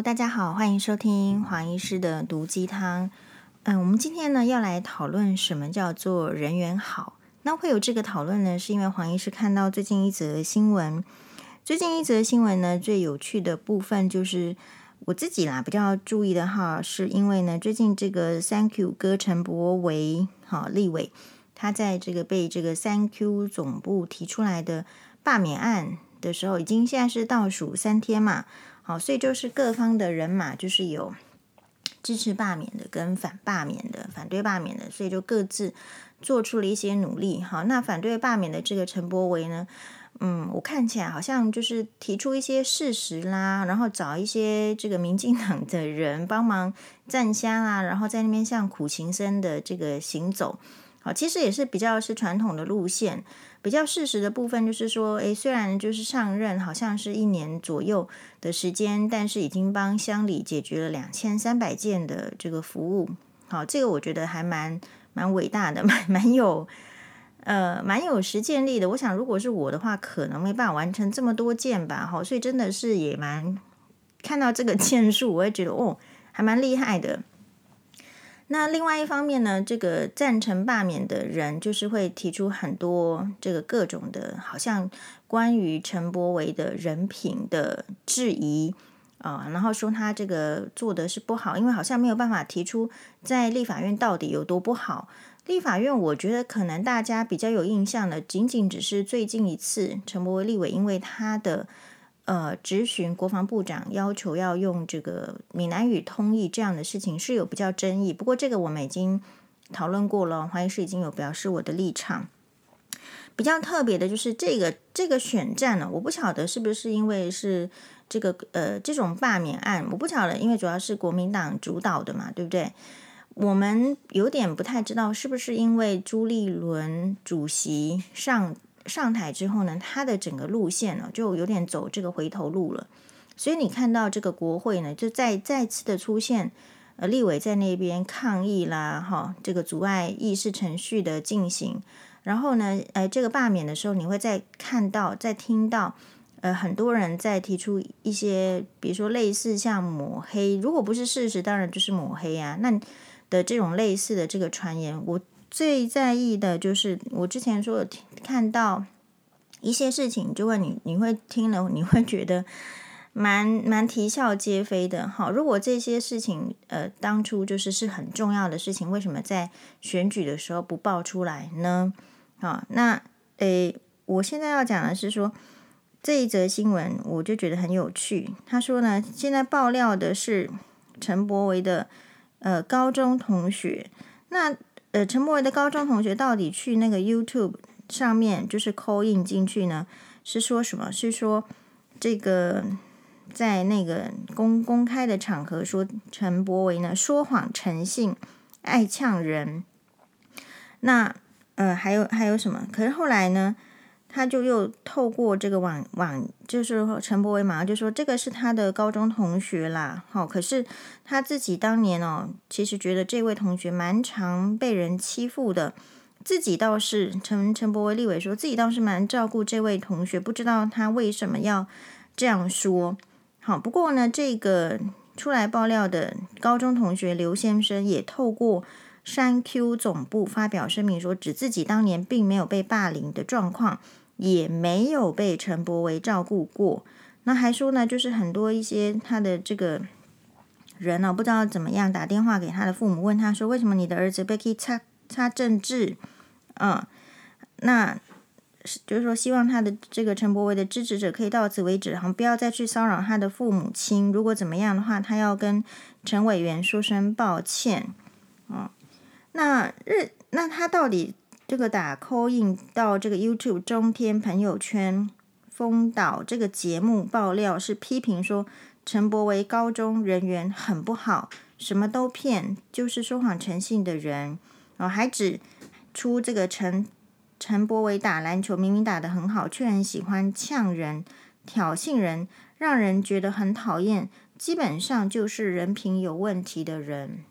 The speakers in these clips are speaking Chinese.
大家好，欢迎收听黄医师的毒鸡汤。嗯，我们今天呢要来讨论什么叫做人缘好。那会有这个讨论呢，是因为黄医师看到最近一则新闻。最近一则新闻呢，最有趣的部分就是我自己啦比较注意的哈，是因为呢，最近这个三 Q 哥陈柏惟哈立委，他在这个被这个三 Q 总部提出来的罢免案的时候，已经现在是倒数三天嘛。好，所以就是各方的人马，就是有支持罢免的跟反罢免的，反对罢免的，所以就各自做出了一些努力。好，那反对罢免的这个陈柏惟呢，嗯，我看起来好像就是提出一些事实啦，然后找一些这个民进党的人帮忙站虾啦，然后在那边像苦行僧的这个行走。好，其实也是比较是传统的路线。比较事实的部分就是说，诶，虽然就是上任好像是一年左右的时间，但是已经帮乡里解决了两千三百件的这个服务。好，这个我觉得还蛮蛮伟大的，蛮蛮有呃蛮有实践力的。我想如果是我的话，可能没办法完成这么多件吧。好，所以真的是也蛮看到这个 件数，我也觉得哦，还蛮厉害的。那另外一方面呢，这个赞成罢免的人就是会提出很多这个各种的，好像关于陈柏惟的人品的质疑啊，然后说他这个做的是不好，因为好像没有办法提出在立法院到底有多不好。立法院我觉得可能大家比较有印象的，仅仅只是最近一次陈柏惟立委因为他的。呃，质询国防部长要求要用这个闽南语通译这样的事情是有比较争议，不过这个我们已经讨论过了，黄医师已经有表示我的立场。比较特别的就是这个这个选战呢，我不晓得是不是因为是这个呃这种罢免案，我不晓得，因为主要是国民党主导的嘛，对不对？我们有点不太知道是不是因为朱立伦主席上。上台之后呢，他的整个路线呢就有点走这个回头路了，所以你看到这个国会呢，就再再次的出现，呃，立委在那边抗议啦，哈，这个阻碍议事程序的进行，然后呢，呃，这个罢免的时候，你会再看到、再听到，呃，很多人在提出一些，比如说类似像抹黑，如果不是事实，当然就是抹黑啊，那的这种类似的这个传言，我。最在意的就是我之前说，看到一些事情，就会你你会听了，你会觉得蛮蛮啼笑皆非的。好，如果这些事情呃当初就是是很重要的事情，为什么在选举的时候不爆出来呢？好，那诶，我现在要讲的是说这一则新闻，我就觉得很有趣。他说呢，现在爆料的是陈柏维的呃高中同学，那。呃，陈柏惟的高中同学到底去那个 YouTube 上面就是 call in 进去呢？是说什么？是说这个在那个公公开的场合说陈柏维呢说谎成性，爱呛人。那呃还有还有什么？可是后来呢？他就又透过这个网网，就是陈柏惟马上就说这个是他的高中同学啦。好，可是他自己当年哦，其实觉得这位同学蛮常被人欺负的，自己倒是陈陈柏惟立委说自己倒是蛮照顾这位同学，不知道他为什么要这样说。好，不过呢，这个出来爆料的高中同学刘先生也透过三 Q 总部发表声明说，指自己当年并没有被霸凌的状况。也没有被陈柏维照顾过，那还说呢，就是很多一些他的这个人呢、不知道怎么样打电话给他的父母，问他说，为什么你的儿子被可以插插政治？嗯，那就是说希望他的这个陈柏维的支持者可以到此为止，然后不要再去骚扰他的父母亲。如果怎么样的话，他要跟陈委员说声抱歉。嗯，那日那他到底？这个打 call in 到这个 YouTube 中天朋友圈封岛这个节目爆料是批评说陈柏惟高中人缘很不好，什么都骗，就是说谎成性的人。然后还指出这个陈陈柏惟打篮球明明打得很好，却很喜欢呛人、挑衅人，让人觉得很讨厌，基本上就是人品有问题的人。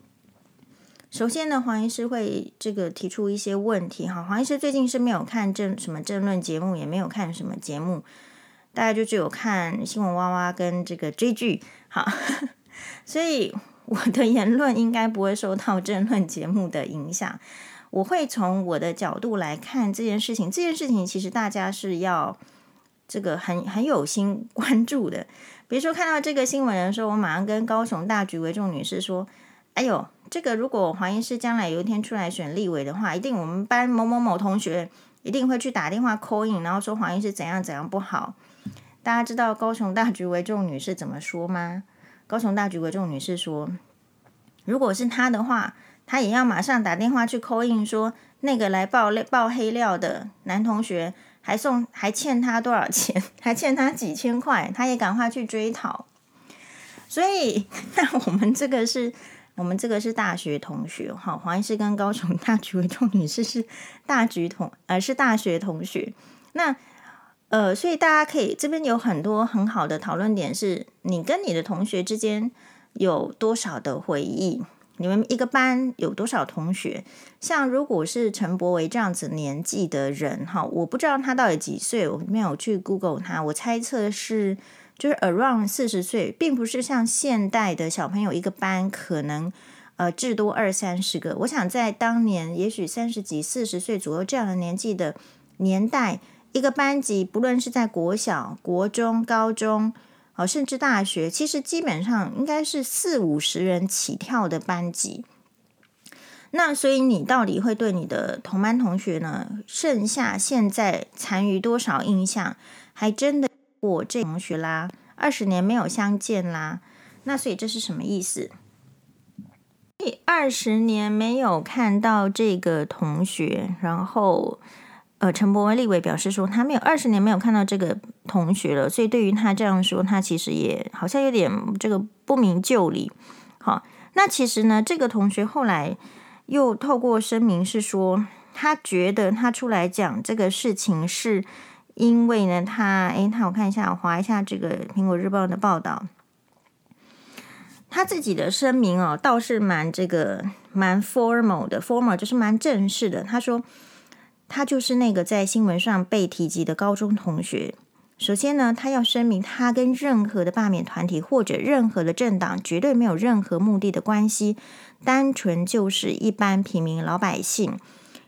首先呢，黄医师会这个提出一些问题哈。黄医师最近是没有看政什么政论节目，也没有看什么节目，大概就只有看新闻哇哇跟这个追剧好，所以我的言论应该不会受到政论节目的影响。我会从我的角度来看这件事情。这件事情其实大家是要这个很很有心关注的。比如说看到这个新闻的时候，我马上跟高雄大局为重女士说：“哎呦，这个如果黄医师将来有一天出来选立委的话，一定我们班某某某同学一定会去打电话 call in，然后说黄医师怎样怎样不好。”大家知道高雄大局为重女士怎么说吗？高雄大局为重女士说：“如果是他的话。”他也要马上打电话去 call in 说，那个来爆料爆黑料的男同学还送还欠他多少钱？还欠他几千块，他也赶快去追讨。所以，那我们这个是我们这个是大学同学，哈，黄医师跟高雄大局为重女士是大局同，而、呃、是大学同学。那呃，所以大家可以这边有很多很好的讨论点，是你跟你的同学之间有多少的回忆。你们一个班有多少同学？像如果是陈柏维这样子年纪的人，哈，我不知道他到底几岁，我没有去 Google 他，我猜测是就是 around 四十岁，并不是像现代的小朋友一个班可能呃至多二三十个。我想在当年，也许三十几、四十岁左右这样的年纪的年代，一个班级不论是在国小、国中、高中。哦，甚至大学，其实基本上应该是四五十人起跳的班级。那所以你到底会对你的同班同学呢？剩下现在残余多少印象？还真的我这同学啦，二十年没有相见啦。那所以这是什么意思？二十年没有看到这个同学，然后。呃，陈柏文立伟表示说，他没有二十年没有看到这个同学了，所以对于他这样说，他其实也好像有点这个不明就里。好，那其实呢，这个同学后来又透过声明是说，他觉得他出来讲这个事情，是因为呢，他诶，他我看一下，我划一下这个苹果日报的报道，他自己的声明哦，倒是蛮这个蛮 formal 的，formal 就是蛮正式的，他说。他就是那个在新闻上被提及的高中同学。首先呢，他要声明，他跟任何的罢免团体或者任何的政党绝对没有任何目的的关系，单纯就是一般平民老百姓，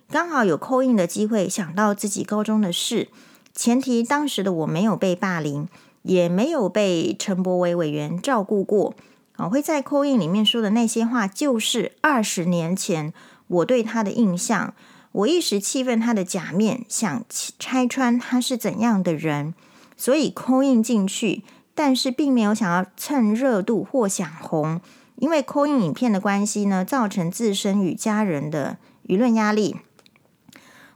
刚好有 coin 的机会，想到自己高中的事。前提当时的我没有被霸凌，也没有被陈柏惟委员照顾过。啊，会在 call in 里面说的那些话，就是二十年前我对他的印象。我一时气愤他的假面，想拆穿他是怎样的人，所以 call in 进去，但是并没有想要蹭热度或想红，因为 call in 影片的关系呢，造成自身与家人的舆论压力。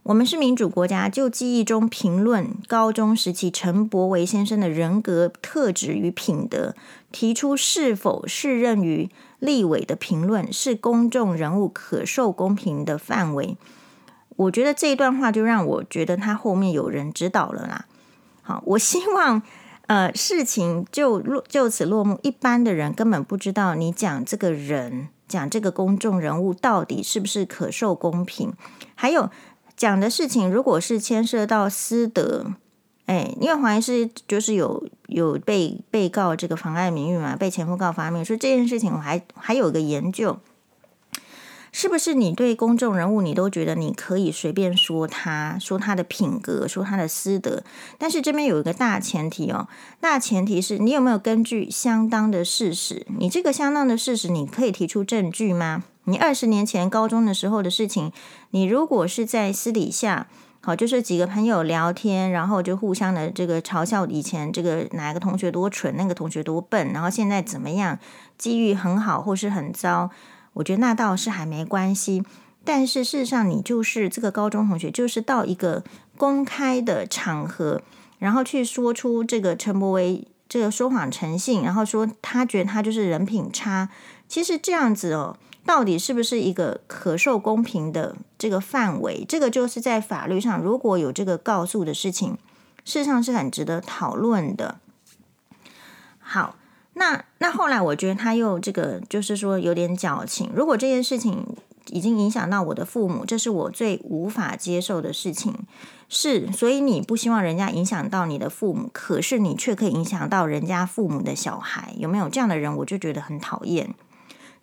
我们是民主国家，就记忆中评论高中时期陈柏惟先生的人格特质与品德，提出是否适任于立委的评论，是公众人物可受公平的范围。我觉得这一段话就让我觉得他后面有人指导了啦。好，我希望呃事情就落就此落幕。一般的人根本不知道你讲这个人讲这个公众人物到底是不是可受公平，还有讲的事情如果是牵涉到私德，哎，因为黄医师就是有有被被告这个妨碍名誉嘛，被前夫告发名誉，说这件事情我还还有个研究。是不是你对公众人物，你都觉得你可以随便说他，说他的品格，说他的私德？但是这边有一个大前提哦，大前提是你有没有根据相当的事实？你这个相当的事实，你可以提出证据吗？你二十年前高中的时候的事情，你如果是在私底下，好，就是几个朋友聊天，然后就互相的这个嘲笑以前这个哪一个同学多蠢，那个同学多笨，然后现在怎么样，机遇很好或是很糟？我觉得那倒是还没关系，但是事实上，你就是这个高中同学，就是到一个公开的场合，然后去说出这个陈柏惟这个说谎成性，然后说他觉得他就是人品差。其实这样子哦，到底是不是一个可受公平的这个范围？这个就是在法律上如果有这个告诉的事情，事实上是很值得讨论的。好。那那后来，我觉得他又这个，就是说有点矫情。如果这件事情已经影响到我的父母，这是我最无法接受的事情。是，所以你不希望人家影响到你的父母，可是你却可以影响到人家父母的小孩，有没有这样的人？我就觉得很讨厌。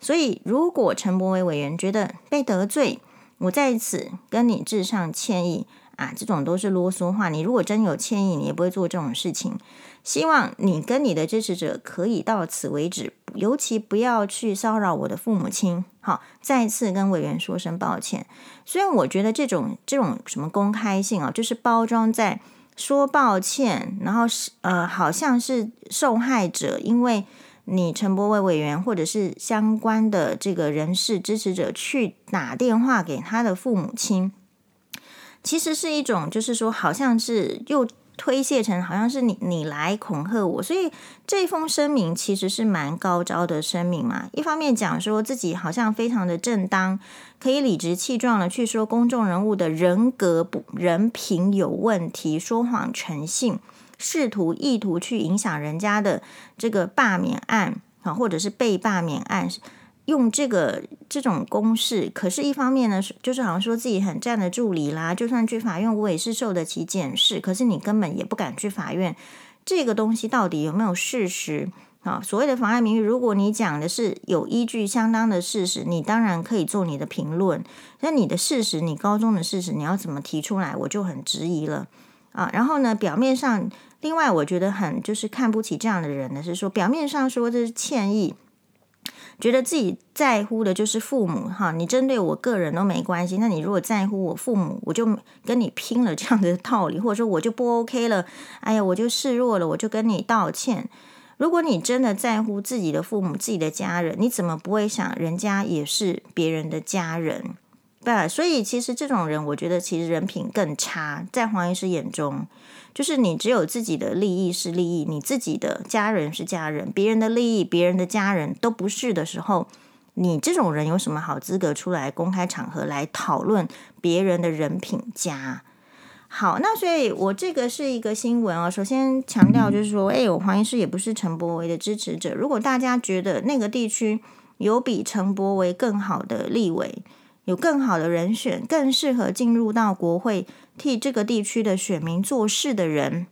所以，如果陈柏惟委员觉得被得罪，我在此跟你致上歉意啊，这种都是啰嗦话。你如果真有歉意，你也不会做这种事情。希望你跟你的支持者可以到此为止，尤其不要去骚扰我的父母亲。好，再次跟委员说声抱歉。虽然我觉得这种这种什么公开性啊，就是包装在说抱歉，然后是呃，好像是受害者，因为你陈柏惟委员或者是相关的这个人士支持者去打电话给他的父母亲，其实是一种就是说，好像是又。推卸成好像是你你来恐吓我，所以这封声明其实是蛮高招的声明嘛。一方面讲说自己好像非常的正当，可以理直气壮的去说公众人物的人格不人品有问题，说谎成性，试图意图去影响人家的这个罢免案啊，或者是被罢免案。用这个这种公式，可是，一方面呢，就是好像说自己很站得住理啦，就算去法院，我也是受得起检视。可是你根本也不敢去法院，这个东西到底有没有事实啊？所谓的妨碍名誉，如果你讲的是有依据、相当的事实，你当然可以做你的评论。那你的事实，你高中的事实，你要怎么提出来，我就很质疑了啊。然后呢，表面上，另外我觉得很就是看不起这样的人呢，是说表面上说这是歉意。觉得自己在乎的就是父母哈，你针对我个人都没关系。那你如果在乎我父母，我就跟你拼了这样的道理，或者说我就不 OK 了。哎呀，我就示弱了，我就跟你道歉。如果你真的在乎自己的父母、自己的家人，你怎么不会想人家也是别人的家人？对，所以其实这种人，我觉得其实人品更差，在黄医师眼中。就是你只有自己的利益是利益，你自己的家人是家人，别人的利益、别人的家人都不是的时候，你这种人有什么好资格出来公开场合来讨论别人的人品家？好，那所以我这个是一个新闻哦。首先强调就是说，哎，我黄医师也不是陈柏惟的支持者。如果大家觉得那个地区有比陈柏惟更好的立委，有更好的人选，更适合进入到国会。替这个地区的选民做事的人，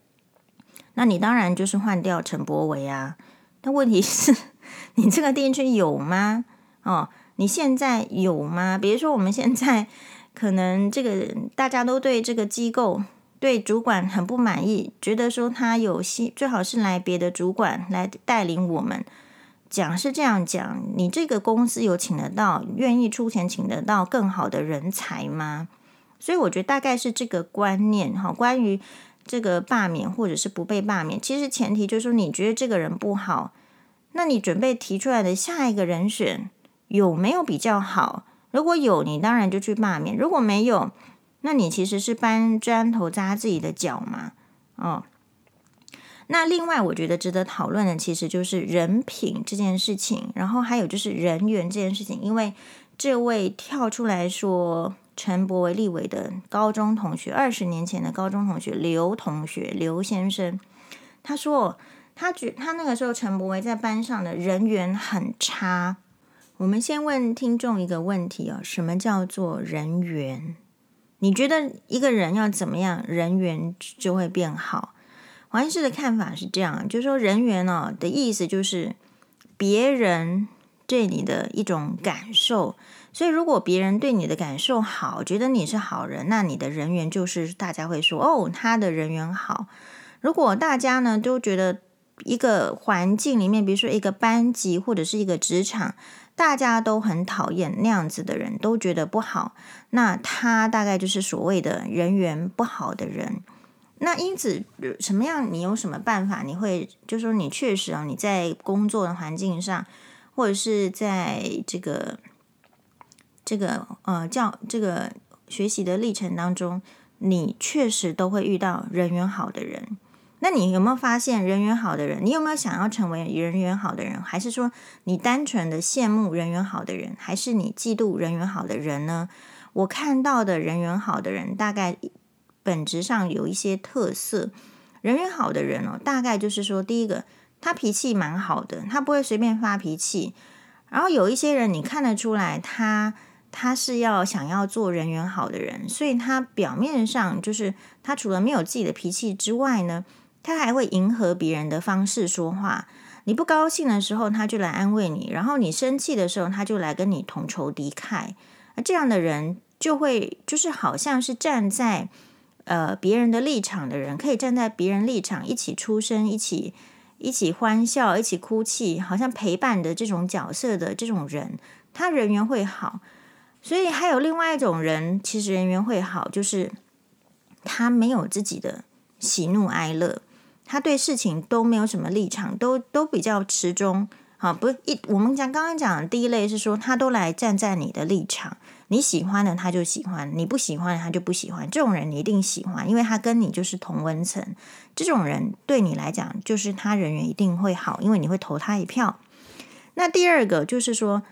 那你当然就是换掉陈柏维啊。但问题是，你这个地区有吗？哦，你现在有吗？比如说，我们现在可能这个大家都对这个机构、对主管很不满意，觉得说他有戏，最好是来别的主管来带领我们。讲是这样讲，你这个公司有请得到、愿意出钱请得到更好的人才吗？所以我觉得大概是这个观念哈，关于这个罢免或者是不被罢免，其实前提就是说你觉得这个人不好，那你准备提出来的下一个人选有没有比较好？如果有，你当然就去罢免；如果没有，那你其实是搬砖头砸自己的脚嘛。哦，那另外我觉得值得讨论的其实就是人品这件事情，然后还有就是人缘这件事情，因为这位跳出来说。陈柏维立委的高中同学，二十年前的高中同学刘同学刘先生，他说他觉他那个时候陈柏维在班上的人缘很差。我们先问听众一个问题哦，什么叫做人缘？你觉得一个人要怎么样人缘就会变好？黄医师的看法是这样，就是说人缘哦的意思就是别人对你的一种感受。所以，如果别人对你的感受好，觉得你是好人，那你的人缘就是大家会说哦，他的人缘好。如果大家呢都觉得一个环境里面，比如说一个班级或者是一个职场，大家都很讨厌那样子的人，都觉得不好，那他大概就是所谓的人缘不好的人。那因此，什么样？你有什么办法？你会就说，你确实啊，你在工作的环境上，或者是在这个。这个呃，教这个学习的历程当中，你确实都会遇到人缘好的人。那你有没有发现人缘好的人？你有没有想要成为人缘好的人？还是说你单纯的羡慕人缘好的人？还是你嫉妒人缘好的人呢？我看到的人缘好的人，大概本质上有一些特色。人缘好的人哦，大概就是说，第一个，他脾气蛮好的，他不会随便发脾气。然后有一些人，你看得出来他。他是要想要做人缘好的人，所以他表面上就是他除了没有自己的脾气之外呢，他还会迎合别人的方式说话。你不高兴的时候，他就来安慰你；然后你生气的时候，他就来跟你同仇敌忾。而这样的人就会就是好像是站在呃别人的立场的人，可以站在别人立场一起出声，一起一起欢笑，一起哭泣，好像陪伴的这种角色的这种人，他人缘会好。所以还有另外一种人，其实人缘会好，就是他没有自己的喜怒哀乐，他对事情都没有什么立场，都都比较持中。好，不一，我们讲刚刚讲的第一类是说，他都来站在你的立场，你喜欢的他就喜欢，你不喜欢的他就不喜欢。这种人你一定喜欢，因为他跟你就是同温层。这种人对你来讲，就是他人缘一定会好，因为你会投他一票。那第二个就是说。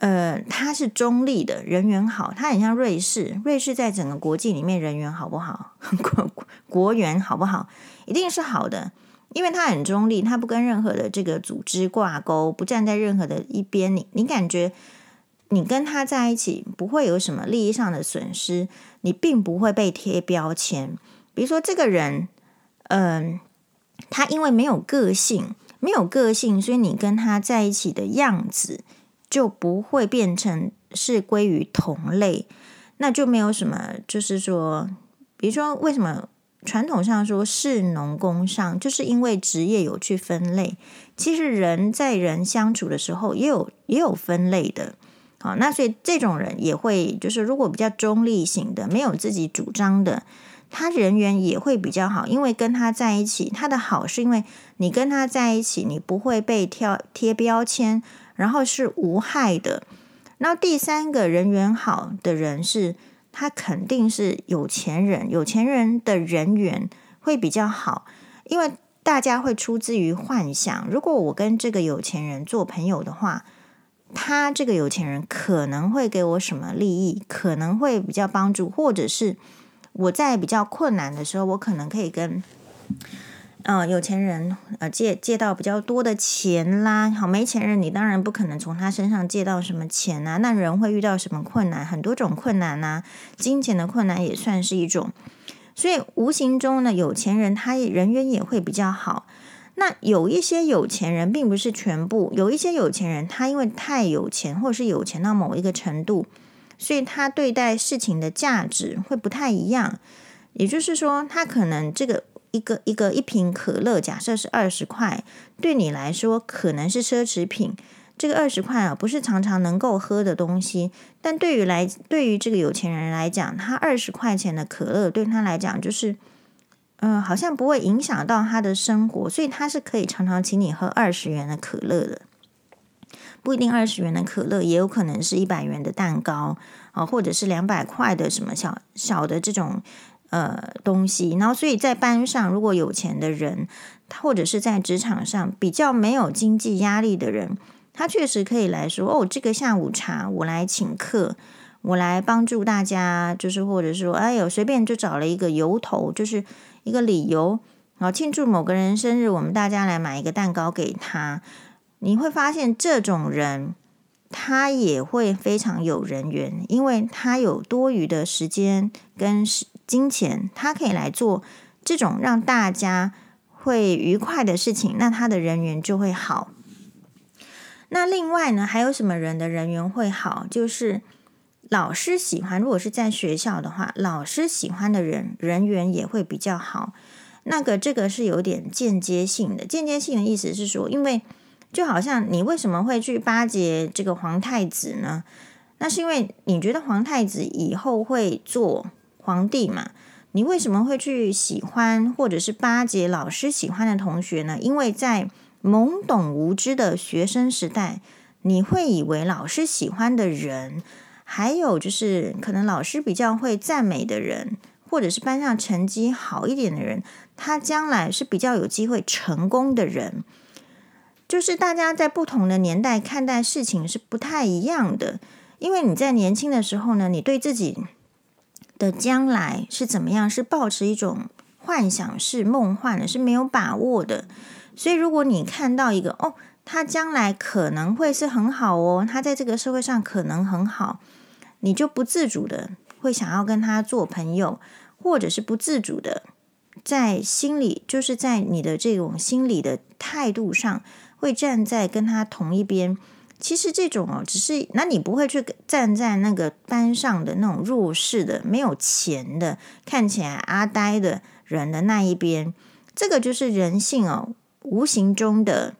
呃，他是中立的，人缘好，他很像瑞士。瑞士在整个国际里面人缘好不好？国国缘好不好？一定是好的，因为他很中立，他不跟任何的这个组织挂钩，不站在任何的一边。你你感觉你跟他在一起不会有什么利益上的损失，你并不会被贴标签。比如说这个人，嗯、他因为没有个性，没有个性，所以你跟他在一起的样子。就不会变成是归于同类，那就没有什么，就是说，比如说，为什么传统上说士农工商，就是因为职业有去分类。其实人在人相处的时候，也有也有分类的。好，那所以这种人也会，就是如果比较中立型的，没有自己主张的，他人缘也会比较好，因为跟他在一起，他的好是因为你跟他在一起，你不会被贴贴标签。然后是无害的。那第三个人缘好的人是，他肯定是有钱人。有钱人的人缘会比较好，因为大家会出自于幻想。如果我跟这个有钱人做朋友的话，他这个有钱人可能会给我什么利益，可能会比较帮助，或者是我在比较困难的时候，我可能可以跟。嗯、呃，有钱人呃借借到比较多的钱啦，好，没钱人你当然不可能从他身上借到什么钱啊。那人会遇到什么困难？很多种困难呐、金钱的困难也算是一种。所以无形中呢，有钱人他人缘也会比较好。那有一些有钱人并不是全部，有一些有钱人他因为太有钱，或者是有钱到某一个程度，所以他对待事情的价值会不太一样。也就是说，他可能这个。一个一个一瓶可乐，假设是二十块，对你来说可能是奢侈品。这个二十块啊，不是常常能够喝的东西。但对于来对于这个有钱人来讲，他二十块钱的可乐对他来讲就是，嗯、好像不会影响到他的生活，所以他是可以常常请你喝二十元的可乐的。不一定二十元的可乐，也有可能是一百元的蛋糕啊，或者是两百块的什么小小的这种。呃，东西，然后所以在班上，如果有钱的人，或者是在职场上比较没有经济压力的人，他确实可以来说，哦，这个下午茶我来请客，我来帮助大家，就是或者说，哎呦，随便就找了一个由头，就是一个理由，然后庆祝某个人生日，我们大家来买一个蛋糕给他。你会发现这种人，他也会非常有人缘，因为他有多余的时间跟。金钱，他可以来做这种让大家会愉快的事情，那他的人缘就会好。那另外呢，还有什么人的人缘会好？就是老师喜欢，如果是在学校的话，老师喜欢的人人缘也会比较好。那个这个是有点间接性的，间接性的意思是说，因为就好像你为什么会去巴结这个皇太子呢？那是因为你觉得皇太子以后会做。皇帝嘛，你为什么会去喜欢或者是巴结老师喜欢的同学呢？因为在懵懂无知的学生时代，你会以为老师喜欢的人，还有就是可能老师比较会赞美的人，或者是班上成绩好一点的人，他将来是比较有机会成功的人。就是大家在不同的年代看待事情是不太一样的，因为你在年轻的时候呢，你对自己。的将来是怎么样？是抱持一种幻想，是梦幻的，是没有把握的。所以，如果你看到一个哦，他将来可能会是很好哦，他在这个社会上可能很好，你就不自主的会想要跟他做朋友，或者是不自主的在心里，就是在你的这种心理的态度上，会站在跟他同一边。其实这种哦，只是那你不会去站在那个班上的那种弱势的、没有钱的、看起来阿呆的人的那一边。这个就是人性哦，无形中的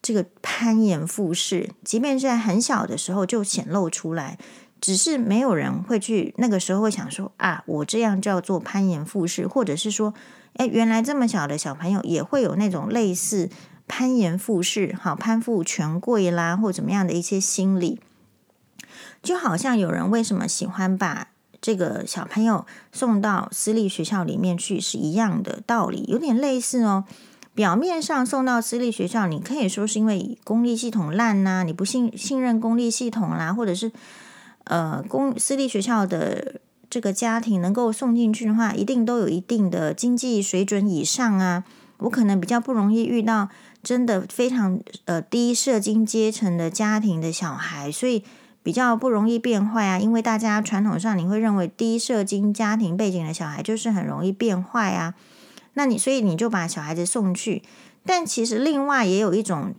这个攀岩附势，即便是在很小的时候就显露出来，只是没有人会去那个时候会想说啊，我这样叫做攀岩附势，或者是说，哎，原来这么小的小朋友也会有那种类似。攀岩附势，好攀附权贵啦，或怎么样的一些心理，就好像有人为什么喜欢把这个小朋友送到私立学校里面去，是一样的道理，有点类似哦。表面上送到私立学校，你可以说是因为公立系统烂呐、你不信信任公立系统啦，或者是呃公私立学校的这个家庭能够送进去的话，一定都有一定的经济水准以上啊。我可能比较不容易遇到。真的非常呃低社经阶层的家庭的小孩，所以比较不容易变坏啊。因为大家传统上你会认为低社经家庭背景的小孩就是很容易变坏啊。那你所以你就把小孩子送去，但其实另外也有一种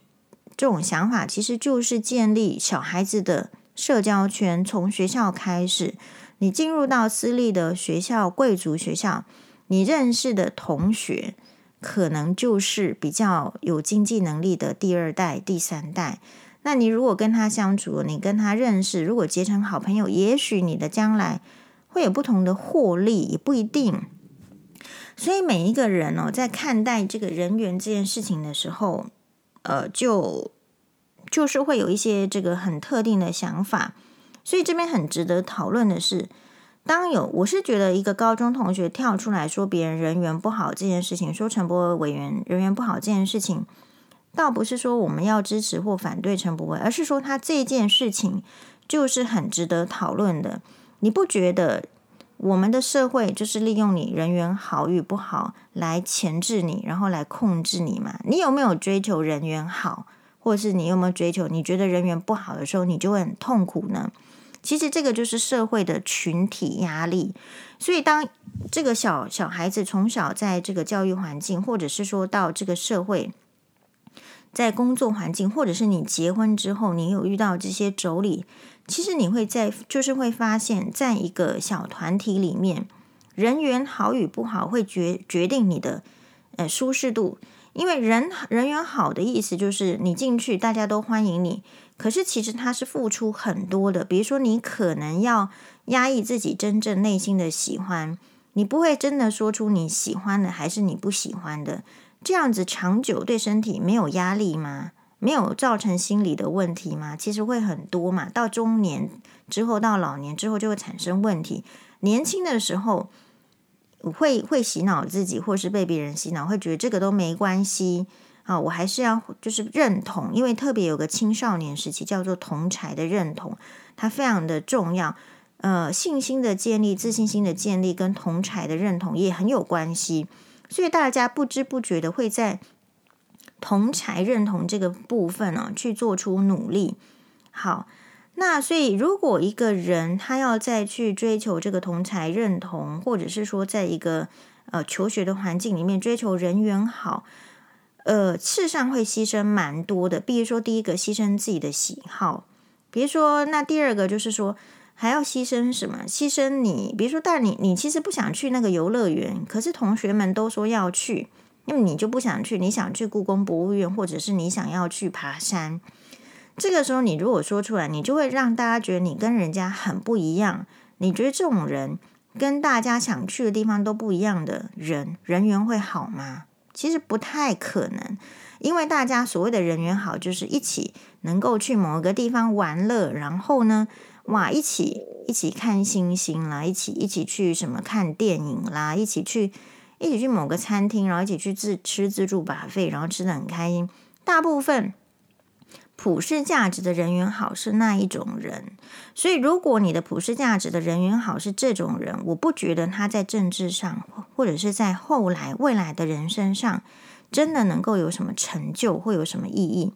这种想法，其实就是建立小孩子的社交圈，从学校开始，你进入到私立的学校、贵族学校，你认识的同学。可能就是比较有经济能力的第二代、第三代。那你如果跟他相处，你跟他认识，如果结成好朋友，也许你的将来会有不同的获利，也不一定。所以每一个人哦，在看待这个人缘这件事情的时候，呃，就就是会有一些这个很特定的想法。所以这边很值得讨论的是。当有，我是觉得一个高中同学跳出来说别人人缘不好这件事情，说陈柏惟委员人缘不好这件事情，倒不是说我们要支持或反对陈柏惟，而是说他这件事情就是很值得讨论的。你不觉得我们的社会就是利用你人缘好与不好来钳制你，然后来控制你吗？你有没有追求人缘好，或是你有没有追求你觉得人缘不好的时候，你就会很痛苦呢？其实这个就是社会的群体压力，所以当这个小小孩子从小在这个教育环境，或者是说到这个社会，在工作环境，或者是你结婚之后，你有遇到这些妯娌，其实你会在就是会发现，在一个小团体里面，人缘好与不好会决决定你的呃舒适度，因为人人缘好的意思就是你进去大家都欢迎你。可是其实他是付出很多的，比如说你可能要压抑自己真正内心的喜欢，你不会真的说出你喜欢的还是你不喜欢的，这样子长久对身体没有压力吗？没有造成心理的问题吗？其实会很多嘛，到中年之后，到老年之后就会产生问题。年轻的时候会会洗脑自己，或是被别人洗脑，会觉得这个都没关系。啊，我还是要就是认同，因为特别有个青少年时期叫做同才的认同，它非常的重要。呃，信心的建立、自信心的建立跟同才的认同也很有关系，所以大家不知不觉的会在同才认同这个部分呢、啊、去做出努力。好，那所以如果一个人他要再去追求这个同才认同，或者是说在一个呃求学的环境里面追求人缘好。呃，事实上会牺牲蛮多的。比如说，第一个牺牲自己的喜好，比如说，那第二个就是说，还要牺牲什么？牺牲你，比如说，但你你其实不想去那个游乐园，可是同学们都说要去，因为你就不想去，你想去故宫博物院，或者是你想要去爬山。这个时候，你如果说出来，你就会让大家觉得你跟人家很不一样。你觉得这种人跟大家想去的地方都不一样的人，人缘会好吗？其实不太可能，因为大家所谓的人缘好，就是一起能够去某个地方玩乐，然后呢，哇，一起一起看星星啦，一起一起去什么看电影啦，一起去一起去某个餐厅，然后一起去自吃自助 buffet，然后吃的很开心。大部分。普世价值的人缘好是那一种人，所以如果你的普世价值的人缘好是这种人，我不觉得他在政治上或者是在后来未来的人生上真的能够有什么成就，会有什么意义。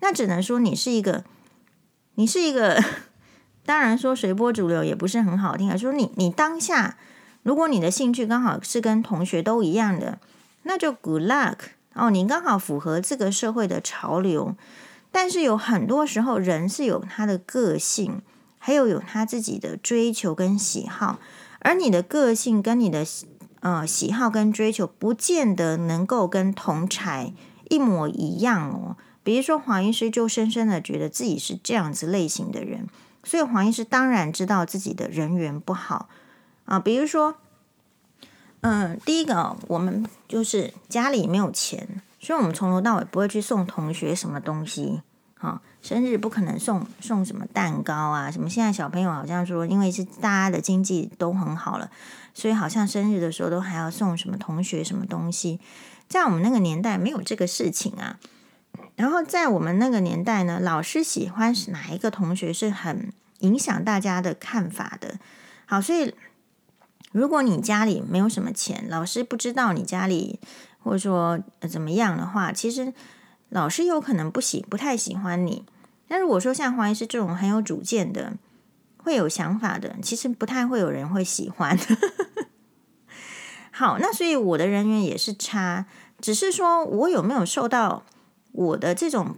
那只能说你是一个，你是一个，当然说随波逐流也不是很好听啊。说你你当下，如果你的兴趣刚好是跟同学都一样的，那就 good luck 哦，你刚好符合这个社会的潮流。但是有很多时候，人是有他的个性，还有有他自己的追求跟喜好，而你的个性跟你的呃喜好跟追求，不见得能够跟同才一模一样哦。比如说黄医师就深深的觉得自己是这样子类型的人，所以黄医师当然知道自己的人缘不好啊。比如说，嗯，第一个我们就是家里没有钱，所以我们从头到尾不会去送同学什么东西。好，生日不可能送送什么蛋糕啊，什么现在小朋友好像说，因为是大家的经济都很好了，所以好像生日的时候都还要送什么同学什么东西。在我们那个年代没有这个事情啊。然后在我们那个年代呢，老师喜欢哪一个同学是很影响大家的看法的。好，所以如果你家里没有什么钱，老师不知道你家里或者说怎么样的话，其实老师有可能不喜不太喜欢你。但如果说像黄医师这种很有主见的、会有想法的，其实不太会有人会喜欢。好，那所以我的人缘也是差，只是说我有没有受到。我的这种，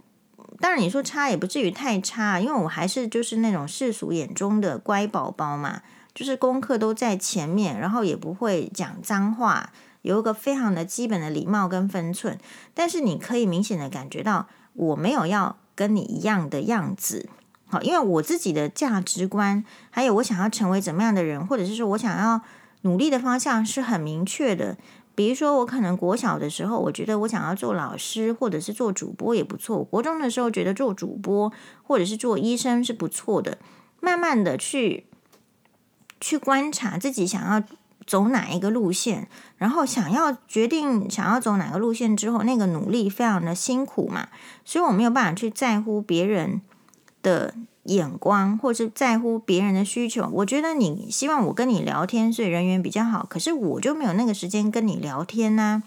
当然你说差也不至于太差，因为我还是就是那种世俗眼中的乖宝宝嘛，就是功课都在前面，然后也不会讲脏话，有一个非常的基本的礼貌跟分寸。但是你可以明显的感觉到，我没有要跟你一样的样子，好，因为我自己的价值观，还有我想要成为怎么样的人，或者是说我想要努力的方向是很明确的。比如说，我可能国小的时候，我觉得我想要做老师，或者是做主播也不错。国中的时候，觉得做主播或者是做医生是不错的。慢慢的去去观察自己想要走哪一个路线，然后想要决定想要走哪个路线之后，那个努力非常的辛苦嘛，所以我没有办法去在乎别人的。眼光，或是在乎别人的需求，我觉得你希望我跟你聊天，所以人缘比较好。可是我就没有那个时间跟你聊天呢、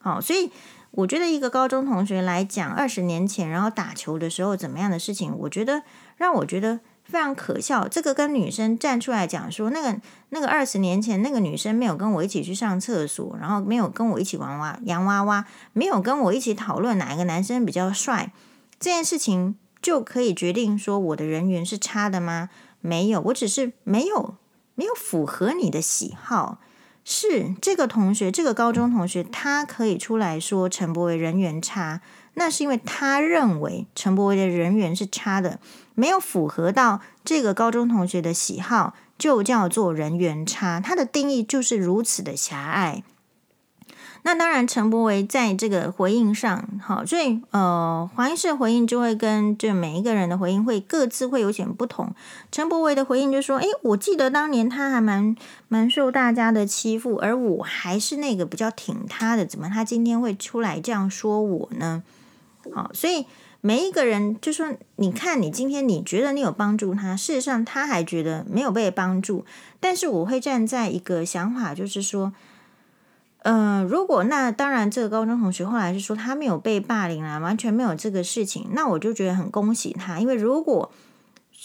啊。好，所以我觉得一个高中同学来讲，二十年前然后打球的时候怎么样的事情，我觉得让我觉得非常可笑。这个跟女生站出来讲说，那个那个二十年前那个女生没有跟我一起去上厕所，然后没有跟我一起玩娃洋娃娃，没有跟我一起讨论哪一个男生比较帅，这件事情。就可以决定说我的人缘是差的吗？没有，我只是没有没有符合你的喜好。是这个同学，这个高中同学，他可以出来说陈柏维人缘差，那是因为他认为陈柏维的人缘是差的，没有符合到这个高中同学的喜好，就叫做人缘差。他的定义就是如此的狭隘。那当然，陈柏惟在这个回应上，好，所以呃，黄医师的回应就会跟这每一个人的回应会各自会有点不同。陈柏惟的回应就说：“诶，我记得当年他还蛮蛮受大家的欺负，而我还是那个比较挺他的，怎么他今天会出来这样说我呢？”好，所以每一个人就说：“你看，你今天你觉得你有帮助他，事实上他还觉得没有被帮助。”但是我会站在一个想法，就是说。嗯、如果那当然，这个高中同学后来是说他没有被霸凌啊，完全没有这个事情，那我就觉得很恭喜他，因为如果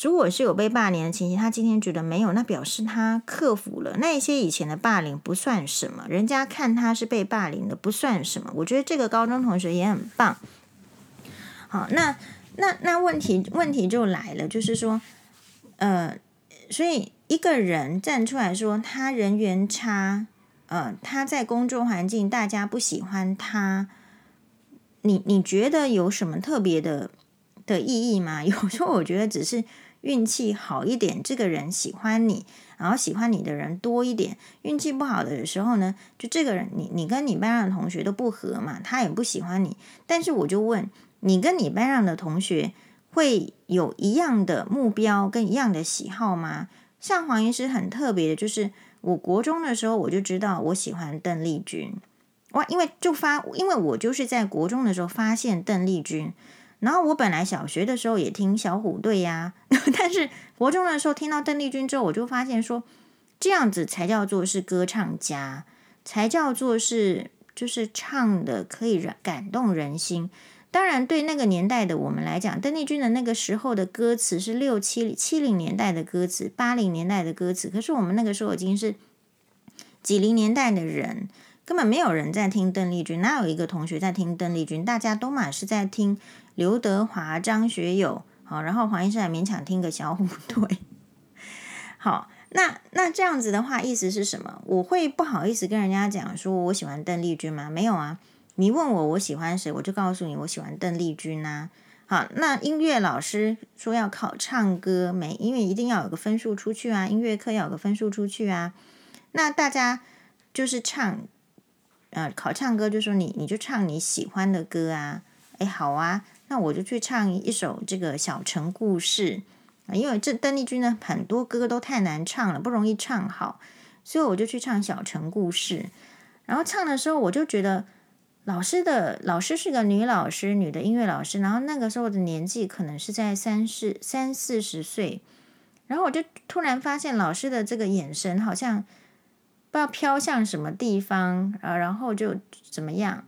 如果是有被霸凌的情形，他今天觉得没有，那表示他克服了那些以前的霸凌不算什么，人家看他是被霸凌的不算什么，我觉得这个高中同学也很棒。好，那那那问题问题就来了，就是说，呃，所以一个人站出来说他人缘差。呃，他在工作环境，大家不喜欢他，你你觉得有什么特别的的意义吗？有时候我觉得只是运气好一点，这个人喜欢你，然后喜欢你的人多一点。运气不好的时候呢，就这个人，你你跟你班上的同学都不合嘛，他也不喜欢你。但是我就问你，跟你班上的同学会有一样的目标跟一样的喜好吗？像黄医师很特别的，就是。我国中的时候，我就知道我喜欢邓丽君，哇！因为就发，因为我就是在国中的时候发现邓丽君，然后我本来小学的时候也听小虎队呀，但是国中的时候听到邓丽君之后，我就发现说，这样子才叫做是歌唱家，才叫做是就是唱的可以感动人心。当然，对那个年代的我们来讲，邓丽君的那个时候的歌词是六七七零年代的歌词，八零年代的歌词。可是我们那个时候已经是几零年代的人，根本没有人在听邓丽君，哪有一个同学在听邓丽君？大家都嘛是在听刘德华、张学友，好，然后黄医师还勉强听个小虎队。好，那那这样子的话，意思是什么？我会不好意思跟人家讲说我喜欢邓丽君吗？没有啊。你问我我喜欢谁，我就告诉你我喜欢邓丽君呐。好，那音乐老师说要考唱歌，没，因为一定要有个分数出去啊，音乐课要有个分数出去啊。那大家就是唱，呃，考唱歌就说你你就唱你喜欢的歌啊。哎，好啊，那我就去唱一首这个《小城故事》，因为这邓丽君呢很多歌都太难唱了，不容易唱好，所以我就去唱《小城故事》。然后唱的时候，我就觉得。老师的老师是个女老师，女的音乐老师。然后那个时候的年纪可能是在三四三四十岁，然后我就突然发现老师的这个眼神好像不知道飘向什么地方啊，然后就怎么样。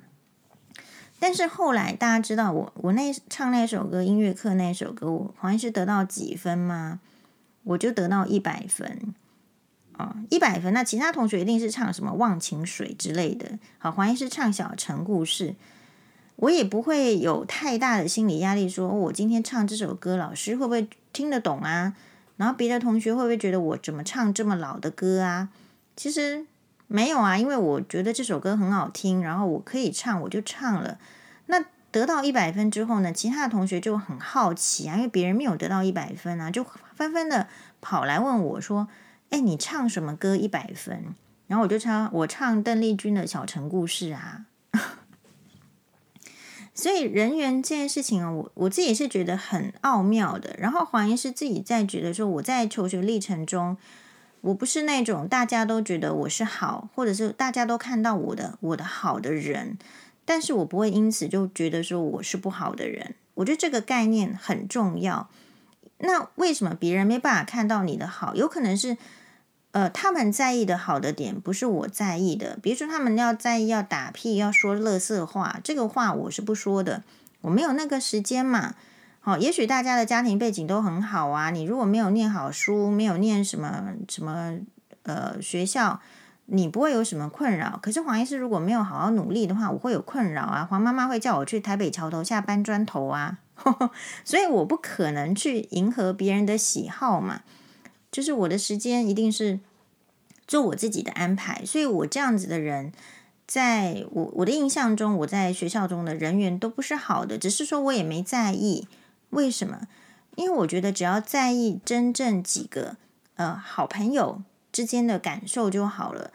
但是后来大家知道我我那唱那首歌音乐课那首歌，我好像是得到几分吗？我就得到一百分。啊，一百分。那其他同学一定是唱什么《忘情水》之类的。好，黄医师唱《小城故事》，我也不会有太大的心理压力，说我今天唱这首歌，老师会不会听得懂啊？然后别的同学会不会觉得我怎么唱这么老的歌啊？其实没有啊，因为我觉得这首歌很好听，然后我可以唱，我就唱了。那得到一百分之后呢，其他的同学就很好奇啊，因为别人没有得到一百分啊，就纷纷的跑来问我说。哎，你唱什么歌一百分？然后我就唱，我唱邓丽君的《小城故事》啊。所以人缘这件事情啊，我我自己是觉得很奥妙的。然后黄医师自己在觉得说，我在求学历程中，我不是那种大家都觉得我是好，或者是大家都看到我的我的好的人，但是我不会因此就觉得说我是不好的人。我觉得这个概念很重要。那为什么别人没办法看到你的好？有可能是。呃，他们在意的好的点不是我在意的，比如说他们要在意要打屁，要说乐色话，这个话我是不说的，我没有那个时间嘛。好，也许大家的家庭背景都很好啊，你如果没有念好书，没有念什么什么呃学校，你不会有什么困扰。可是黄医师如果没有好好努力的话，我会有困扰啊。黄妈妈会叫我去台北桥头下搬砖头啊，呵呵，所以我不可能去迎合别人的喜好嘛。就是我的时间一定是做我自己的安排，所以我这样子的人，在我我的印象中，我在学校中的人缘都不是好的，只是说我也没在意。为什么？因为我觉得只要在意真正几个呃好朋友之间的感受就好了。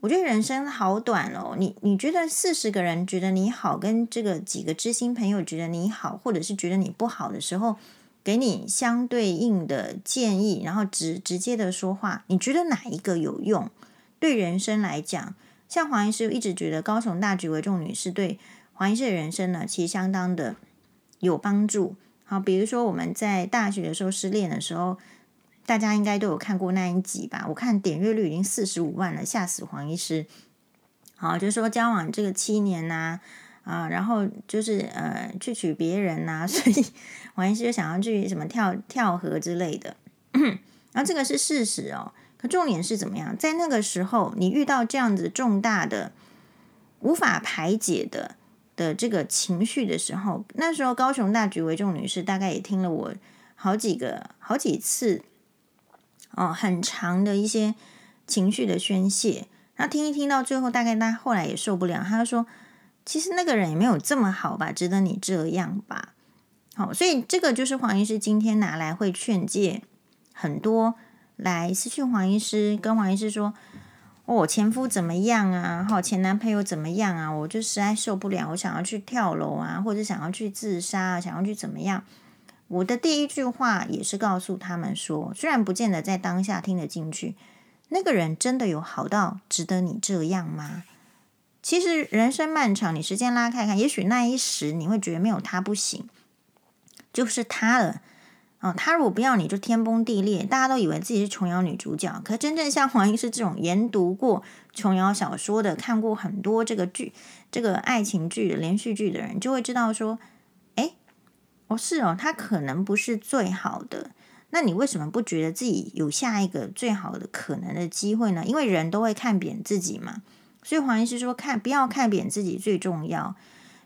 我觉得人生好短哦，你你觉得四十个人觉得你好，跟这个几个知心朋友觉得你好，或者是觉得你不好的时候。给你相对应的建议，然后直直接的说话，你觉得哪一个有用？对人生来讲，像黄医师一直觉得高雄大局为重女士对黄医师的人生呢，其实相当的有帮助。好，比如说我们在大学的时候失恋的时候，大家应该都有看过那一集吧？我看点阅率已经四十五万了，吓死黄医师。好，就是说交往这个七年呐、啊，然后就是呃，去娶别人呐、所以王医师就想要去什么跳跳河之类的。然后这个是事实哦，可重点是怎么样？在那个时候，你遇到这样子重大的、无法排解的的这个情绪的时候，那时候高雄大局为重女士大概也听了我好几个、好几次哦，很长的一些情绪的宣泄。然后听一听到最后，大概她后来也受不了，他就说。其实那个人也没有这么好吧，值得你这样吧？好，所以这个就是黄医师今天拿来会劝诫很多来私讯黄医师，跟黄医师说：“我、哦、前夫怎么样啊？好，前男朋友怎么样啊？我就实在受不了，我想要去跳楼啊，或者想要去自杀，想要去怎么样？”我的第一句话也是告诉他们说，虽然不见得在当下听得进去，那个人真的有好到值得你这样吗？其实人生漫长，你时间拉开看，也许那一时你会觉得没有他不行，就是他了。哦，他如果不要你就天崩地裂。大家都以为自己是琼瑶女主角，可真正像黄医师这种研读过琼瑶小说的，看过很多这个剧、这个爱情剧连续剧的人，就会知道说，哦，是哦，他可能不是最好的。那你为什么不觉得自己有下一个最好的可能的机会呢？因为人都会看扁自己嘛。所以黄医师说，看不要看扁自己最重要，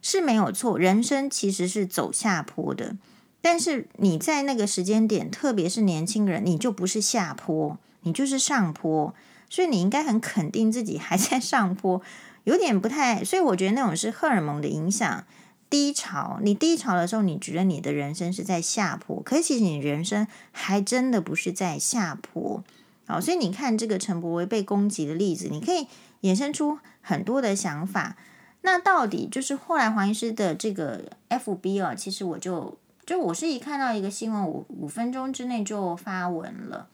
是没有错。人生其实是走下坡的，但是你在那个时间点，特别是年轻人，你就不是下坡，你就是上坡。所以你应该很肯定自己还在上坡，有点不太。所以我觉得那种是荷尔蒙的影响。低潮，你低潮的时候，你觉得你的人生是在下坡，可是其实你人生还真的不是在下坡。好，所以你看这个陈柏惟被攻击的例子，你可以衍生出很多的想法。那到底就是后来黄医师的这个 FB 啊，其实我就就我是一看到一个新闻，五五分钟之内就发文了。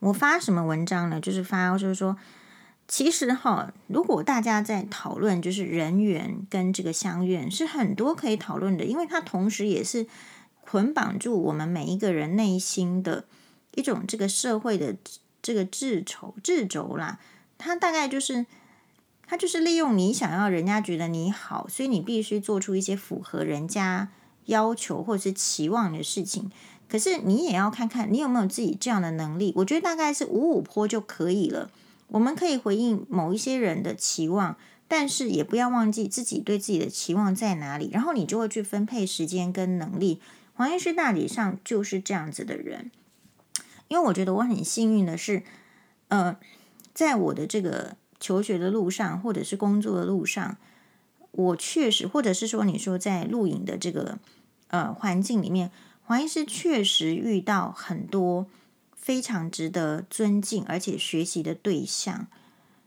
我发什么文章呢？就是发就是说。其实哈，如果大家在讨论就是人缘跟这个乡愿，是很多可以讨论的，因为它同时也是捆绑住我们每一个人内心的一种这个社会的这个志筹志轴啦。他大概就是，他就是利用你想要人家觉得你好，所以你必须做出一些符合人家要求或者是期望的事情。可是你也要看看你有没有自己这样的能力。我觉得大概是五五坡就可以了。我们可以回应某一些人的期望，但是也不要忘记自己对自己的期望在哪里，然后你就会去分配时间跟能力。黄医师大体上就是这样子的人，因为我觉得我很幸运的是，呃，在我的这个求学的路上，或者是工作的路上，我确实，或者是说你说在录影的这个呃环境里面，黄医师确实遇到很多。非常值得尊敬而且学习的对象，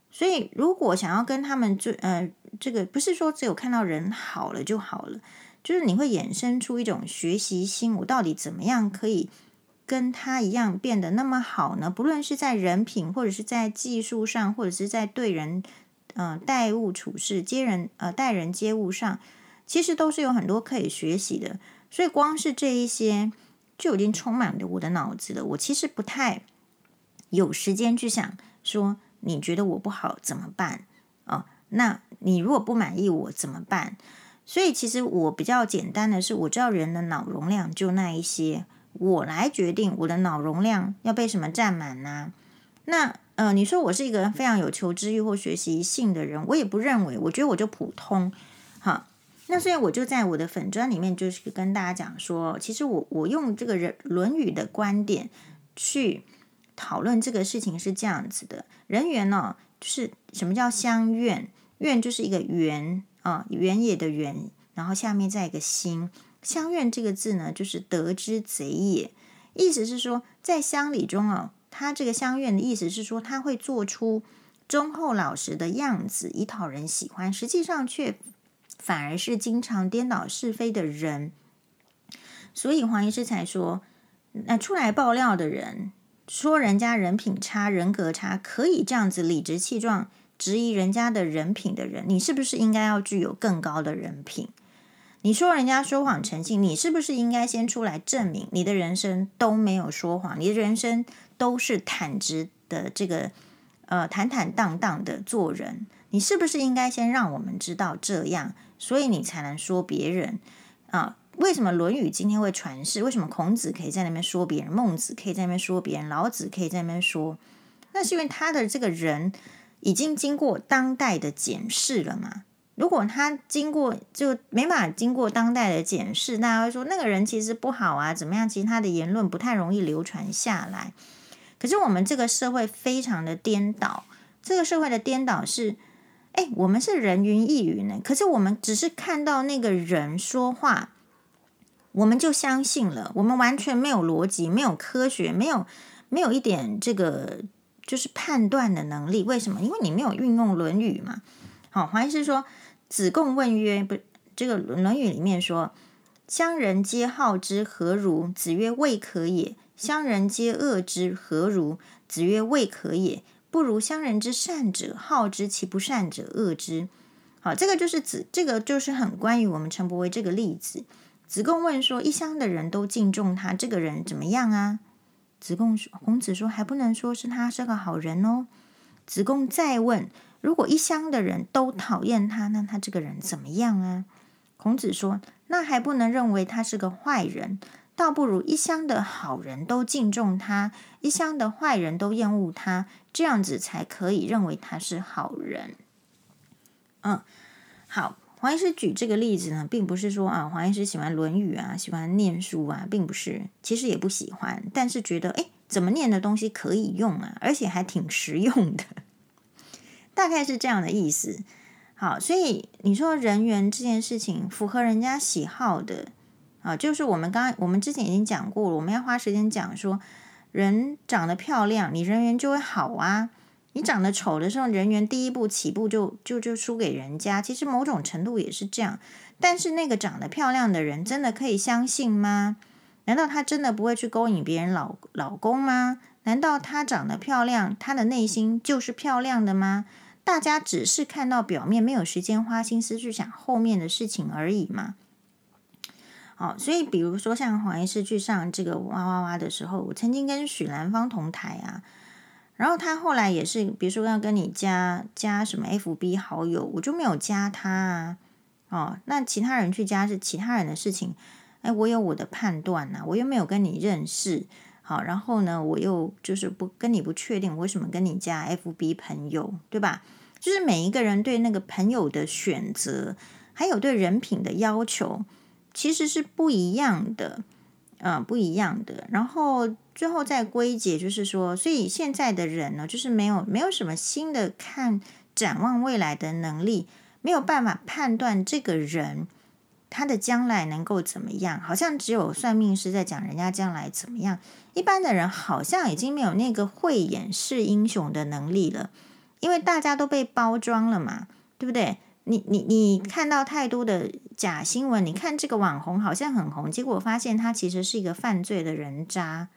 所以如果想要跟他们最呃，这个不是说只有看到人好了就好了，就是你会衍生出一种学习心。我到底怎么样可以跟他一样变得那么好呢？不论是在人品，或者是在技术上，或者是在对人呃待物处事、接人呃待人接物上，其实都是有很多可以学习的。所以光是这一些。就已经充满了我的脑子了。我其实不太有时间去想说，你觉得我不好怎么办啊？那你如果不满意我怎么办？所以其实我比较简单的是，我知道人的脑容量就那一些，我来决定我的脑容量要被什么占满呢？那呃，你说我是一个非常有求知欲或学习性的人，我也不认为。我觉得我就普通，哈。那所以我就在我的粉专里面，就是跟大家讲说，其实我我用这个人《论语》的观点去讨论这个事情是这样子的：人缘呢，就是什么叫相愿？愿就是一个原啊，原野的原，然后下面再一个心。乡愿这个字呢，就是得之贼也，意思是说，在乡里中啊，他这个乡愿的意思是说，他会做出忠厚老实的样子，以讨人喜欢，实际上却。反而是经常颠倒是非的人，所以黄医师才说，那出来爆料的人说人家人品差、人格差，可以这样子理直气壮质疑人家的人品的人，你是不是应该要具有更高的人品？你说人家说谎成性，你是不是应该先出来证明你的人生都没有说谎，你的人生都是坦直的这个呃坦坦荡荡的做人？你是不是应该先让我们知道这样？所以你才能说别人啊？为什么《论语》今天会传世？为什么孔子可以在那边说别人？孟子可以在那边说别人？老子可以在那边说？那是因为他的这个人已经经过当代的检视了嘛？如果他经过就没办法经过当代的检视，大家会说那个人其实不好啊，怎么样？其实他的言论不太容易流传下来。可是我们这个社会非常的颠倒，这个社会的颠倒是。哎，我们是人云亦云呢，可是我们只是看到那个人说话，我们就相信了。我们完全没有逻辑，没有科学，没有没有一点这个就是判断的能力。为什么？因为你没有运用《论语》嘛。好，黄医师说：“子贡问曰，不，这个《论语》里面说，乡人皆好之，何如？子曰：未可也。乡人皆恶之，何如？子曰：未可也。”不如乡人之善者好之，其不善者恶之。好，这个就是子，这个就是很关于我们陈柏惟这个例子。子贡问说：“一乡的人都敬重他，这个人怎么样啊？”子贡说：“孔子说还不能说是他是个好人哦。”子贡再问：“如果一乡的人都讨厌他，那他这个人怎么样啊？”孔子说：“那还不能认为他是个坏人，倒不如一乡的好人都敬重他，一乡的坏人都厌恶他，这样子才可以认为他是好人。嗯，好，黄医师举这个例子呢，并不是说啊，黄医师喜欢《论语》啊，喜欢念书啊，并不是，其实也不喜欢，但是觉得诶，怎么念的东西可以用啊，而且还挺实用的，大概是这样的意思。好，所以你说人缘这件事情符合人家喜好的啊，就是我们刚我们之前已经讲过了，我们要花时间讲说，人长得漂亮，你人缘就会好啊。你长得丑的时候，人缘第一步起步就就就输给人家。其实某种程度也是这样，但是那个长得漂亮的人真的可以相信吗？难道他真的不会去勾引别人老老公吗？难道他长得漂亮，他的内心就是漂亮的吗？大家只是看到表面，没有时间花心思去想后面的事情而已嘛。好，所以比如说像黄医师去上这个哇哇哇的时候，我曾经跟许兰芳同台啊，然后他后来也是，比如说要跟你加加什么 FB 好友，我就没有加他啊。哦，那其他人去加是其他人的事情，哎，我有我的判断呐，我又没有跟你认识。好，然后呢，我又就是不跟你不确定，我为什么跟你加 FB 朋友，对吧？就是每一个人对那个朋友的选择，还有对人品的要求，其实是不一样的，嗯、不一样的。然后最后再归结，就是说，所以现在的人呢，就是没有没有什么新的看展望未来的能力，没有办法判断这个人。他的将来能够怎么样？好像只有算命师在讲人家将来怎么样。一般的人好像已经没有那个慧眼识英雄的能力了，因为大家都被包装了嘛，对不对？你你你看到太多的假新闻，你看这个网红好像很红，结果发现他其实是一个犯罪的人渣，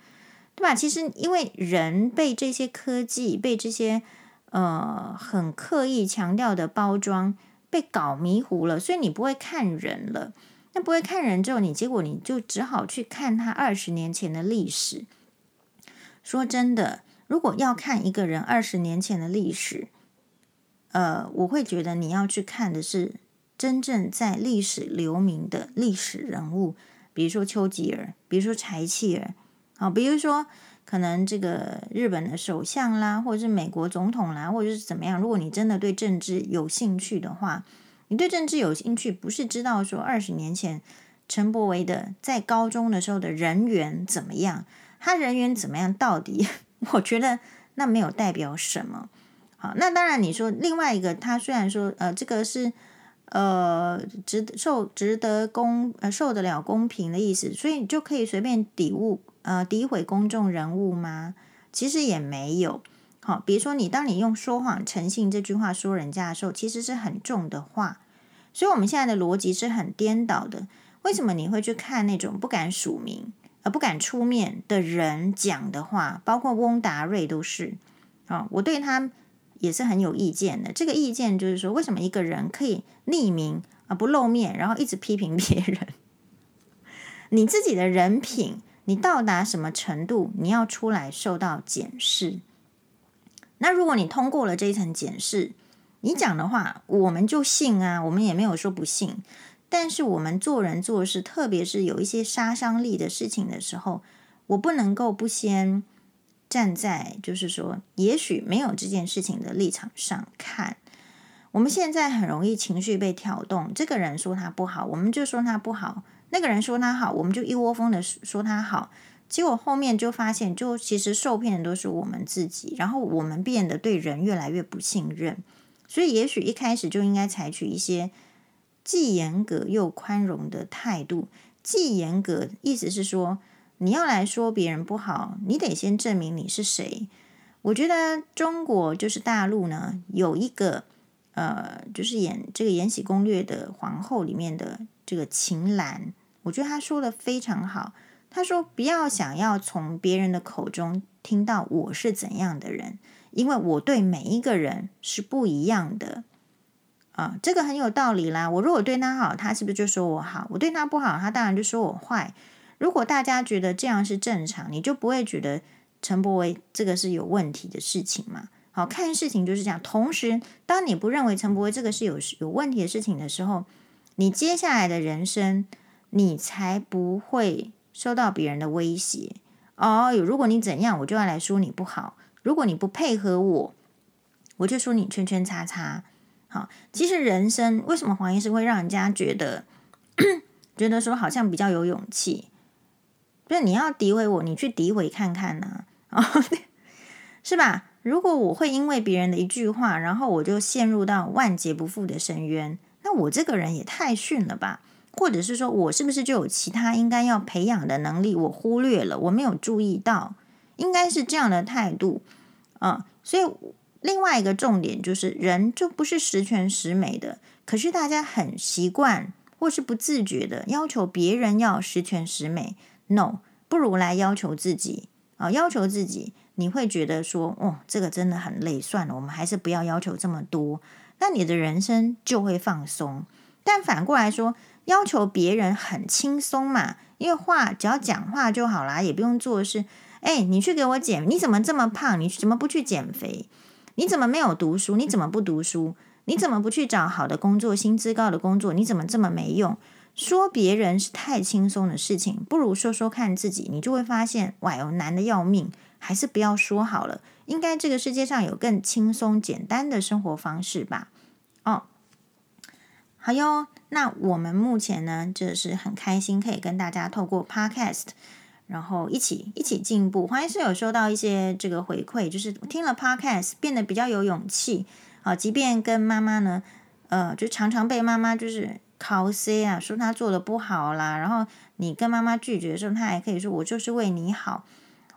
对吧？其实因为人被这些科技、被这些呃很刻意强调的包装。被搞迷糊了，所以你不会看人了。那不会看人之后，你结果你就只好去看他二十年前的历史。说真的，如果要看一个人二十年前的历史，呃，我会觉得你要去看的是真正在历史留名的历史人物，比如说丘吉尔，比如说柴契尔，好，比如说。可能这个日本的首相啦，或者是美国总统啦，或者是怎么样？如果你真的对政治有兴趣的话，你对政治有兴趣，不是知道说二十年前陈柏惟的在高中的时候的人缘怎么样？他人缘怎么样？到底我觉得那没有代表什么。好，那当然你说另外一个，他虽然说呃这个是呃值受值得公呃受得了公平的意思，所以你就可以随便抵误。呃，诋毁公众人物吗？其实也没有。好，比如说你当你用“说谎诚信”这句话说人家的时候，其实是很重的话。所以我们现在的逻辑是很颠倒的。为什么你会去看那种不敢署名、呃不敢出面的人讲的话？包括翁达瑞都是。啊，我对他也是很有意见的。这个意见就是说，为什么一个人可以匿名啊不露面，然后一直批评别人？你自己的人品。你到达什么程度，你要出来受到检视。那如果你通过了这一层检视，你讲的话我们就信啊，我们也没有说不信。但是我们做人做事，特别是有一些杀伤力的事情的时候，我不能够不先站在就是说，也许没有这件事情的立场上看。我们现在很容易情绪被挑动，这个人说他不好，我们就说他不好。那个人说他好，我们就一窝蜂的说他好，结果后面就发现，就其实受骗的都是我们自己，然后我们变得对人越来越不信任。所以，也许一开始就应该采取一些既严格又宽容的态度。既严格意思是说，你要来说别人不好，你得先证明你是谁。我觉得中国就是大陆呢，有一个呃，就是演这个《延禧攻略》的皇后里面的这个秦岚。我觉得他说的非常好。他说：“不要想要从别人的口中听到我是怎样的人，因为我对每一个人是不一样的。”啊，这个很有道理啦。我如果对他好，他是不是就说我好？我对他不好，他当然就说我坏。如果大家觉得这样是正常，你就不会觉得陈柏维这个是有问题的事情嘛？好，看事情就是这样。同时，当你不认为陈柏维这个是有有问题的事情的时候，你接下来的人生。你才不会受到别人的威胁。哦，如果你怎样，我就要来说你不好；如果你不配合我，我就说你圈圈叉叉。好，其实人生为什么黄医师会让人家觉得 觉得说好像比较有勇气？就是你要诋毁我，你去诋毁看看呢、啊？哦，是吧？如果我会因为别人的一句话，然后我就陷入到万劫不复的深渊，那我这个人也太逊了吧？或者是说我是不是就有其他应该要培养的能力，我忽略了，我没有注意到，应该是这样的态度啊、所以另外一个重点就是，人就不是十全十美的，可是大家很习惯或是不自觉的要求别人要十全十美。No，不如来要求自己啊、要求自己，你会觉得说，哦，这个真的很累。算了，我们还是不要要求这么多，那你的人生就会放松。但反过来说，要求别人很轻松嘛，因为话只要讲话就好啦，也不用做事。哎，你去给我减，你怎么这么胖？你怎么不去减肥？你怎么没有读书？你怎么不读书？你怎么不去找好的工作，薪资高的工作？你怎么这么没用？说别人是太轻松的事情，不如说说看自己，你就会发现，哇哟，难的要命，还是不要说好了。应该这个世界上有更轻松简单的生活方式吧？好哟。那我们目前呢，就是很开心可以跟大家透过 Podcast，然后一起一起进步。黄医师有收到一些这个回馈，就是听了 Podcast 变得比较有勇气啊，即便跟妈妈呢，呃，就常常被妈妈就是。考 C 啊，说他做的不好啦，然后你跟妈妈拒绝的时候，他还可以说我就是为你好。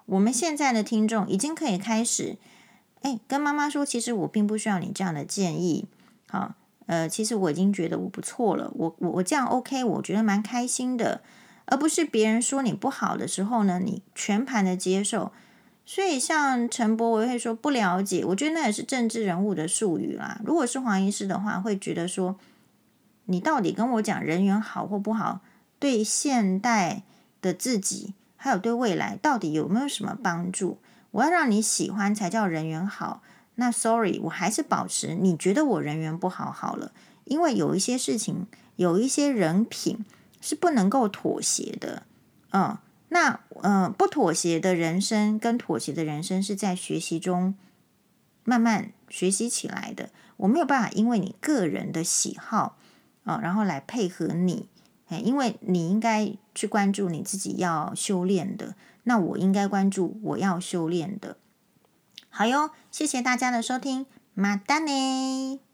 我们现在的听众已经可以开始，哎，跟妈妈说，其实我并不需要你这样的建议。好，呃，其实我已经觉得我不错了，我我我这样 OK，我觉得蛮开心的，而不是别人说你不好的时候呢，你全盘的接受。所以像陈博，我会说不了解，我觉得那也是政治人物的术语啦。如果是黄医师的话，会觉得说。你到底跟我讲人缘好或不好，对现代的自己，还有对未来，到底有没有什么帮助？我要让你喜欢才叫人缘好。那 sorry，我还是保持你觉得我人缘不好好了，因为有一些事情，有一些人品是不能够妥协的。嗯，那嗯，不妥协的人生跟妥协的人生是在学习中慢慢学习起来的。我没有办法因为你个人的喜好。啊，然后来配合你，哎因为你应该去关注你自己要修炼的，那我应该关注我要修炼的。好哟，谢谢大家的收听，马丹呢。